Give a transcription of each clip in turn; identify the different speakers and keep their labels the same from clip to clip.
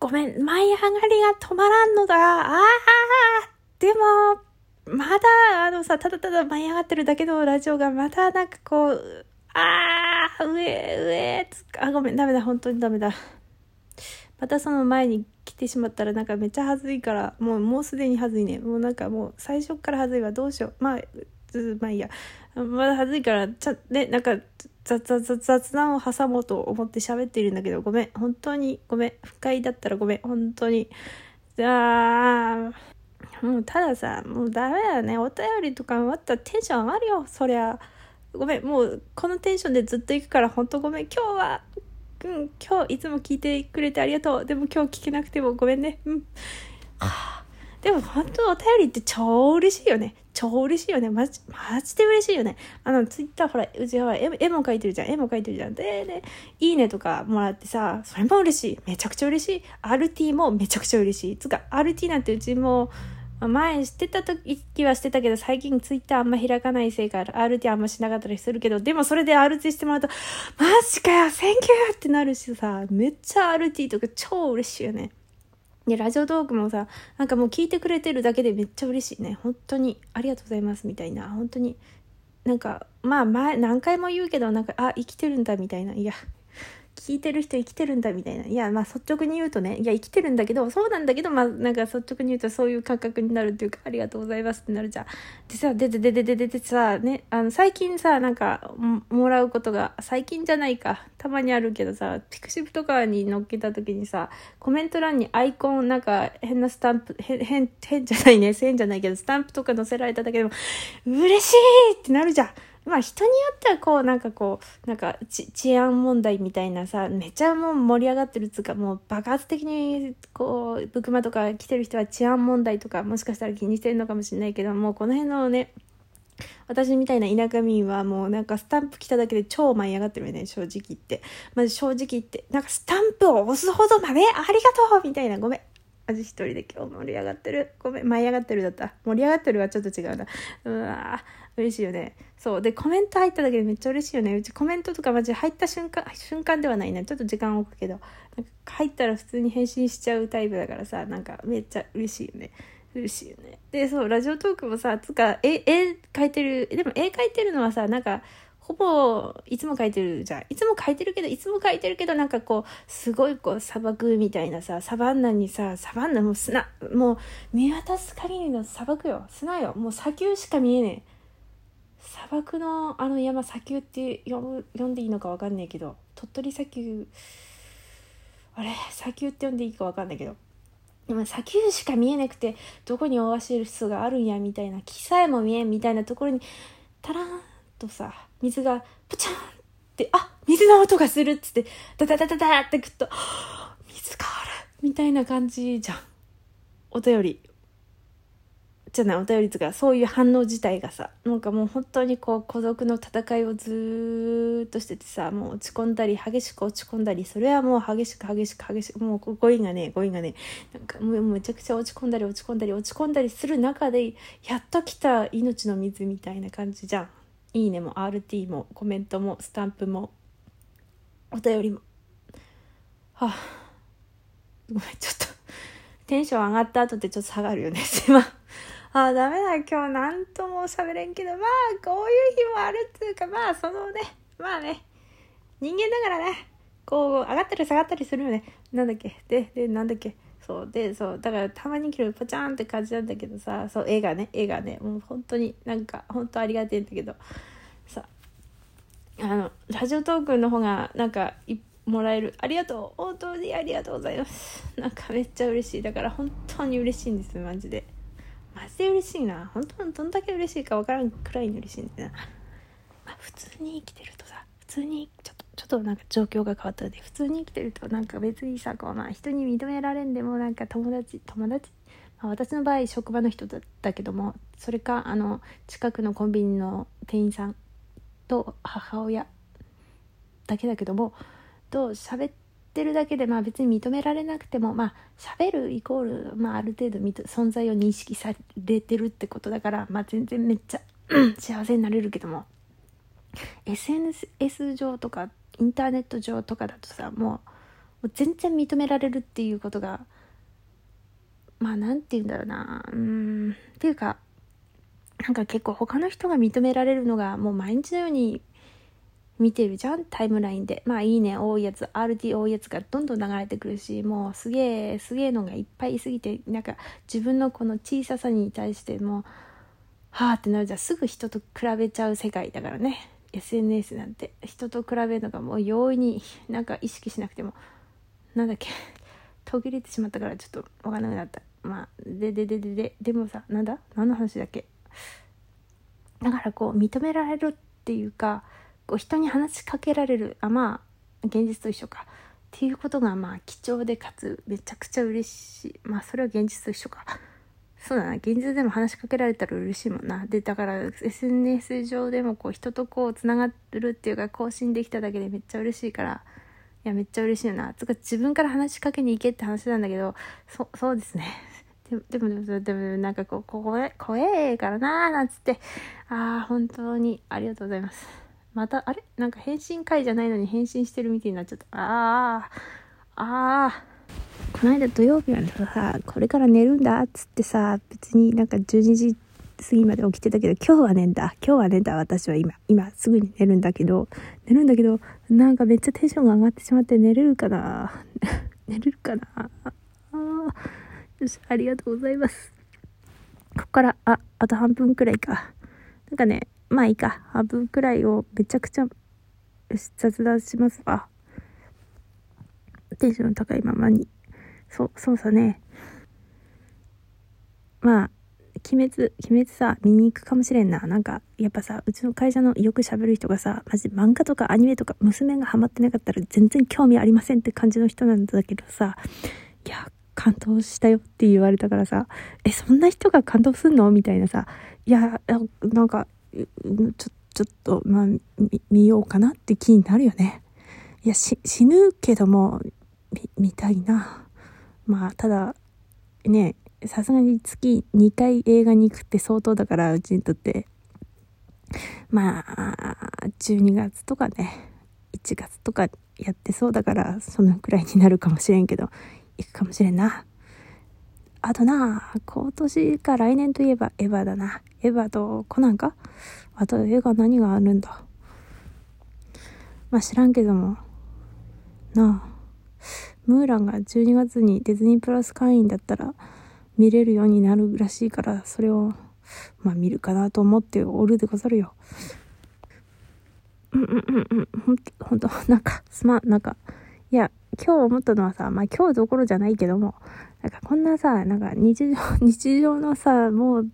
Speaker 1: ごめん、舞い上がりが止まらんのだ。ああ、でも、まだ、あのさ、ただただ舞い上がってるだけのラジオが、またなんかこう、ああ、上、上、あ、ごめん、ダメだ、本当にダメだ。またその前に来てしまったらなんかめっちゃ恥ずいから、もう、もうすでに恥ずいね。もうなんかもう最初から恥ずいわ。どうしよう。まあ、まあいいや。まだ恥ずいから、ちゃ、ね、なんか、雑雑雑談を挟もうと思って喋っているんだけど、ごめん。本当にごめん。不快だったらごめん。本当に。ああ、もうたださ、もうダメだよね。お便りとか終わったらテンション上がるよ。そりゃ。ごめん。もうこのテンションでずっと行くから本当ごめん。今日は、うん、今日いつも聞いてくれてありがとう。でも今日聞けなくてもごめんね。うん。でも本当お便りって超嬉しいよね。超嬉しいよね。マジ、マジで嬉しいよね。あの、ツイッターほら、うちほら、絵絵も描いてるじゃん。絵も描いてるじゃん。で、で、いいねとかもらってさ、それも嬉しい。めちゃくちゃ嬉しい。RT もめちゃくちゃ嬉しい。つか、RT なんてうちも、前してた時はしてたけど、最近ツイッターあんま開かないせいから、RT あんましなかったりするけど、でもそれで RT してもらうと、マジかよ、センキューってなるしさ、めっちゃ RT とか超嬉しいよね。で、ラジオトークもさ、なんかもう聞いてくれてるだけでめっちゃ嬉しいね。本当に、ありがとうございます、みたいな。本当に、なんか、まあ前、何回も言うけど、なんか、あ、生きてるんだ、みたいな。いや、聞いてる人生きてるんだみたいな。いや、まあ率直に言うとね、いや、生きてるんだけど、そうなんだけど、まあなんか率直に言うとそういう感覚になるっていうか、ありがとうございますってなるじゃん。でさ、でででででででさ、ね、あの、最近さ、なんか、もらうことが、最近じゃないか、たまにあるけどさ、ピクシブとかに載っけた時にさ、コメント欄にアイコン、なんか変なスタンプ、変、変、変じゃないね、変じゃないけど、スタンプとか載せられただけでも、嬉しいってなるじゃん。まあ人によってはこうなんかこうなんか治安問題みたいなさめちゃもう盛り上がってるっつうかもう爆発的にこうブクマとか来てる人は治安問題とかもしかしたら気にしてるのかもしれないけどもうこの辺のね私みたいな田舎民はもうなんかスタンプ来ただけで超舞い上がってるよね正直言って。まず正直言ってなんかスタンプを押すほどまでありがとうみたいなごめん。マジ一人で今日盛り上がってる。ごめん舞い上がってるだった。盛り上がってるはちょっと違うな。うわ嬉しいよね。そう。でコメント入っただけでめっちゃ嬉しいよね。うちコメントとかマジ入った瞬間瞬間ではないね。ちょっと時間置くけど。なんか入ったら普通に返信しちゃうタイプだからさなんかめっちゃ嬉しいよね。嬉しいよね。でそうラジオトークもさつか絵絵描いてるでも絵描いてるのはさなんかほぼいつも描いてるじゃん。いつも描いてるけどいつも描いてるけどなんかこうすごいこう砂漠みたいなさサバンナにさサバンナもう砂もう見渡す限りの砂漠よ。砂よ。もう砂丘しか見えねえ。砂漠のあの山砂丘って呼んでいいのか分かんないけど鳥取砂丘あれ？砂丘って呼んでいいか分かんないけど。でも砂丘しか見えなくてどこにオアシスがあるんやみたいな木さえも見えんみたいなところにタラーンとさ水がプチャンってあ水の音がするっつってダダダダダってくっと水があるみたいな感じじゃん。お便り。じゃないお便りとかそういう反応自体がさなんかもう本当にこう孤独の戦いをずっとしててさもう落ち込んだり激しく落ち込んだりそれはもう激しく激しく激しくもう語彙がね語彙がねなんかもうめちゃくちゃ落ち込んだり落ち込んだり落ち込んだりする中でやっと来た命の水みたいな感じじゃん。いいねも RT もコメントもスタンプもお便りも。はあ。ごめんちょっとテンション上がった後ってちょっと下がるよね。すいません。ああ、ダメだ、今日なんとも喋れんけど、まあ、こういう日もあるっていうか、まあ、そのね、まあね、人間だからね、こう、上がったり下がったりするよね。なんだっけ。で、で、なんだっけ。そう、で、そう、だからたまに切るポチャンって感じなんだけどさ、そう、絵がね、絵がね、もう本当になんか、本当ありがてえんだけど、さ、あの、ラジオトークの方が、なんか、もらえる。ありがとう。本当にありがとうございます。なんかめっちゃ嬉しい。だから本当に嬉しいんです、マジで。マジで嬉しいな本当にどんだけ嬉しいか分からんくらいに嬉しいんだな、まあ、普通に生きてるとさ普通にちょっとちょっとなんか状況が変わったので普通に生きてるとなんか別にさこうまあ人に認められんでもなんか友達友達まあ、私の場合職場の人だったけどもそれかあの近くのコンビニの店員さんと母親だけだけどもと喋ってるだけで、まあ別に認められなくても、まあ喋るイコール、まあある程度存在を認識されてるってことだから、まあ全然めっちゃ幸せになれるけども、SNS 上とかインターネット上とかだとさ、もう全然認められるっていうことがまあなんて言うんだろうなうんっていうかなんか結構他の人が認められるのがもう毎日のように見てるじゃんタイムラインで。まあいいね多いやつ RT 多いやつがどんどん流れてくるしもうすげえすげえのがいっぱいいすぎてなんか自分のこの小ささに対してもはあってなるじゃん。すぐ人と比べちゃう世界だからね。SNS なんて人と比べるのがもう容易になんか意識しなくてもなんだっけ 途切れてしまったからちょっと分かんなくなった。まあででででででもさなんだ？何の話だっけ？だからこう認められるっていうかこう人に話しかけられる。あまあ現実と一緒か。っていうことがまあ貴重でかつめちゃくちゃ嬉しい。まあそれは現実と一緒か。そうだな。現実でも話しかけられたら嬉しいもんな。でだから SNS 上でもこう人とこうつながるっていうか更新できただけでめっちゃ嬉しいから。いやめっちゃ嬉しいよな。つか自分から話しかけに行けって話なんだけどそそうですね。でも、でも、でも、でもなんかこう、怖え、怖えからなーなんつって、ああ、本当にありがとうございます。また、あれ？なんか返信会じゃないのに返信してるみたいになっちゃった。ああ、ああ。この間土曜日はさ、これから寝るんだっつってさ、別になんか12時過ぎまで起きてたけど、今日は寝んだ。今日は寝んだ。私は今、今すぐに寝るんだけど、寝るんだけど、なんかめっちゃテンションが上がってしまって寝れるかな？寝れるかな？あ。よし、ありがとうございます。ここから、あ、あと半分くらいか。なんかね、まあいいか。半分くらいをめちゃくちゃ雑談しますわ。テンション高いままに。そう、そうさね。まあ、鬼滅、鬼滅さ、見に行くかもしれんな。なんか、やっぱさ、うちの会社のよく喋る人がさ、マジ漫画とかアニメとか娘がハマってなかったら全然興味ありませんって感じの人なんだけどさ、いや、感動したよって言われたからさ、え、そんな人が感動すんの？みたいなさ、いや、なんか、ちょ、ちょっと、まあ、見ようかなって気になるよね。いや、死ぬけども、見たいな。まあ、ただ、ね、さすがに月2回映画に行くって相当だから、うちにとって。まあ、12月とかね、1月とかやってそうだから、そのくらいになるかもしれんけど、行くかもしれんな。あとな、今年か来年といえばエヴァだな。エヴァとコナンか？あと映画何があるんだ？まあ知らんけども。なあ。ムーランが12月にディズニープラス会員だったら見れるようになるらしいから、それを、まあ見るかなと思っておるでござるよ。うんうんうんうん。ほんと、ほんと、なんか、すまん、なんか、いや、今日思ったのはさ、まあ今日どころじゃないけども、なんかこんなさ、なんか日常、日常のさ、もう、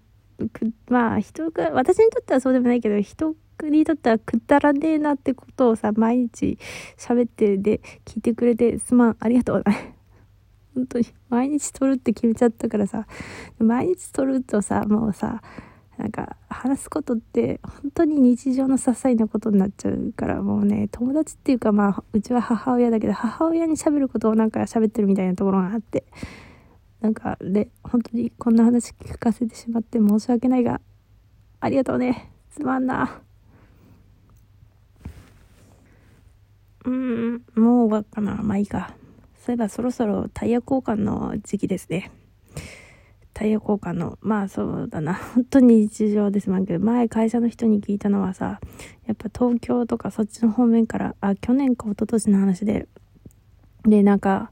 Speaker 1: まあ人が、私にとってはそうでもないけど、人にとってはくだらねえなってことをさ、毎日喋ってで聞いてくれてすまん、ありがとうね。本当に、毎日撮るって決めちゃったからさ、毎日撮るとさ、もうさ、なんか話すことって本当に日常の些細なことになっちゃうからもうね友達っていうかまあうちは母親だけど母親に喋ることをなんか喋ってるみたいなところがあってなんかで本当にこんな話聞かせてしまって申し訳ないがありがとうね。すまんな。うんもう終わっかなまあいいか。そういえばそろそろタイヤ交換の時期ですね。タイヤ交換の、まあそうだな、本当に日常です。まんけど、前会社の人に聞いたのはさ、やっぱ東京とかそっちの方面から、あ、去年か一昨年の話で、で、なんか、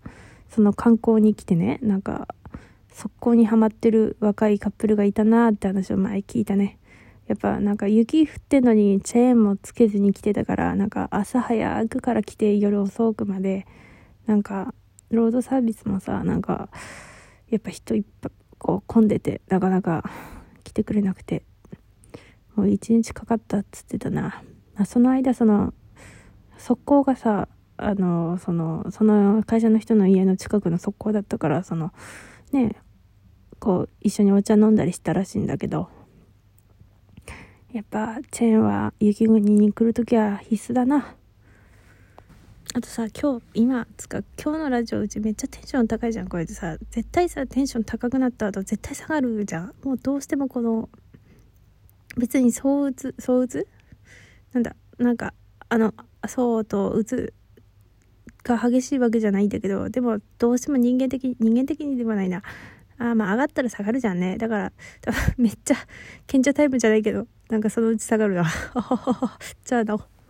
Speaker 1: その観光に来てね、なんか、速攻にはまってる若いカップルがいたなって話を前聞いたね。やっぱなんか雪降ってんのにチェーンもつけずに来てたから、なんか朝早くから来て夜遅くまで、なんか、ロードサービスもさ、なんか、やっぱ人いっぱい、こう混んでてなかなか来てくれなくてもう一日かかったっつってたな、まあ、その間その速攻がさあのそのその会社の人の家の近くの速攻だったからそのねこう一緒にお茶飲んだりしたらしいんだけどやっぱチェーンは雪国に来るときは必須だな。あとさ今日今つか今日のラジオうちめっちゃテンション高いじゃん。こうやってさ絶対さテンション高くなった後絶対下がるじゃん。もうどうしてもこの別にそううつそうつ？なんだなんかあのそうと打つが激しいわけじゃないんだけどでもどうしても人間的人間的にでもないな。あまあ上がったら下がるじゃんね。だから めっちゃ賢者タイプじゃないけど。なんかそのうち下がるな。じゃあな。